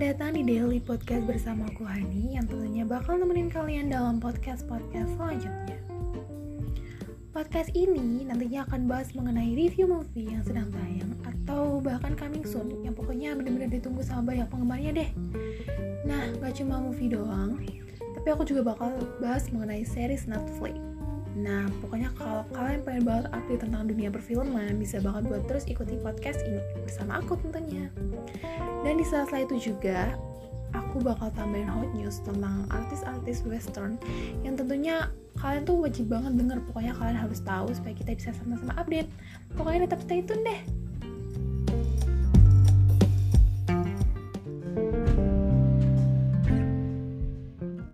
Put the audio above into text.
datang di Daily Podcast bersama aku Hani yang tentunya bakal nemenin kalian dalam podcast-podcast selanjutnya. Podcast ini nantinya akan bahas mengenai review movie yang sedang tayang atau bahkan coming soon yang pokoknya bener-bener ditunggu sama banyak penggemarnya deh. Nah, gak cuma movie doang, tapi aku juga bakal bahas mengenai series Netflix. Nah, pokoknya kalau kalian pengen banget update tentang dunia perfilman, bisa banget buat terus ikuti podcast ini bersama aku tentunya. Dan di sela-sela itu juga, aku bakal tambahin hot news tentang artis-artis western yang tentunya kalian tuh wajib banget denger. Pokoknya kalian harus tahu supaya kita bisa sama-sama update. Pokoknya tetap stay tune deh.